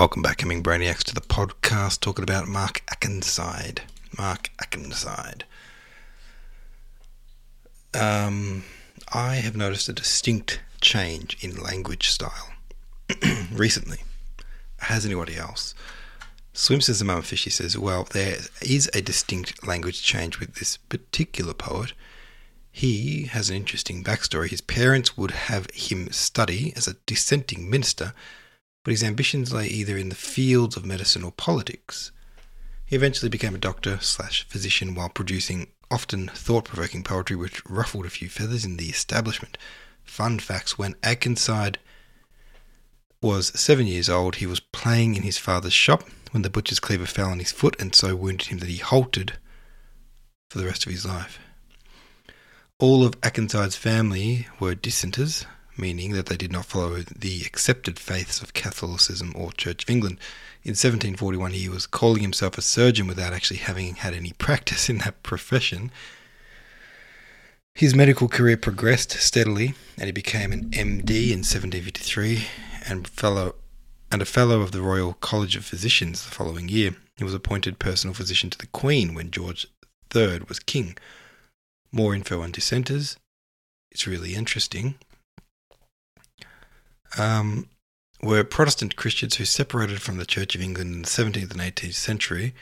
Welcome back, Hemming Brainiacs, to the podcast talking about Mark Akenside. Mark Akenside. Um, I have noticed a distinct change in language style recently. Has anybody else? Swim says the Mama Fishy says, well, there is a distinct language change with this particular poet. He has an interesting backstory. His parents would have him study as a dissenting minister but his ambitions lay either in the fields of medicine or politics. He eventually became a doctor slash physician while producing often thought-provoking poetry which ruffled a few feathers in the establishment. Fun facts, when Akenside was seven years old, he was playing in his father's shop when the butcher's cleaver fell on his foot and so wounded him that he halted for the rest of his life. All of Akenside's family were dissenters, meaning that they did not follow the accepted faiths of Catholicism or Church of England. In 1741, he was calling himself a surgeon without actually having had any practice in that profession. His medical career progressed steadily, and he became an MD in 1753 and fellow and a fellow of the Royal College of Physicians the following year. He was appointed personal physician to the Queen when George III was king. More info on dissenters. It's really interesting um, were Protestant Christians who separated from the Church of England in the 17th and 18th century.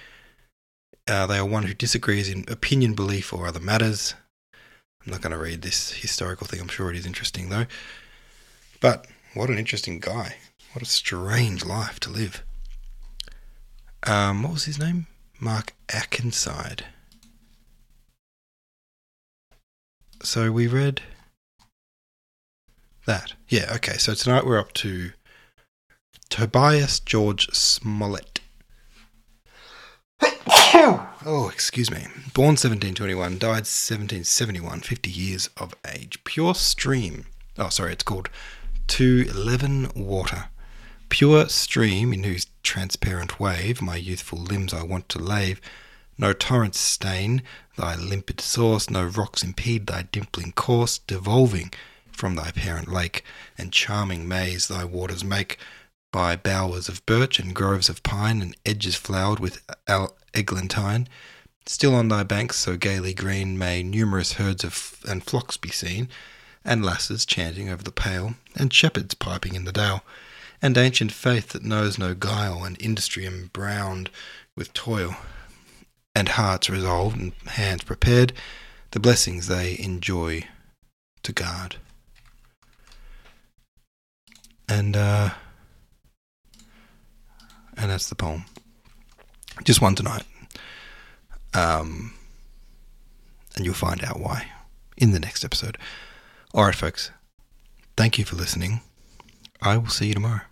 Uh, they are one who disagrees in opinion, belief, or other matters. I'm not going to read this historical thing. I'm sure it is interesting, though. But what an interesting guy. What a strange life to live. Um, what was his name? Mark Akenside. So we read that. Yeah, okay. So tonight we're up to Tobias George Smollett. oh, excuse me. Born 1721, died 1771, 50 years of age. Pure stream. Oh, sorry, it's called To Leven Water. Pure stream in whose transparent wave my youthful limbs I want to lave. No torrents stain thy limpid source, no rocks impede thy dimpling course, devolving from thy parent lake, and charming maze thy waters make, by bowers of birch and groves of pine, and edges flowered with eglantine. Still on thy banks, so gaily green, may numerous herds of and flocks be seen, and lasses chanting over the pail, and shepherds piping in the dale, and ancient faith that knows no guile, and industry embrowned with toil, and hearts resolved and hands prepared, the blessings they enjoy to guard and uh, and that's the poem. Just one tonight, um, and you'll find out why in the next episode. All right, folks. Thank you for listening. I will see you tomorrow.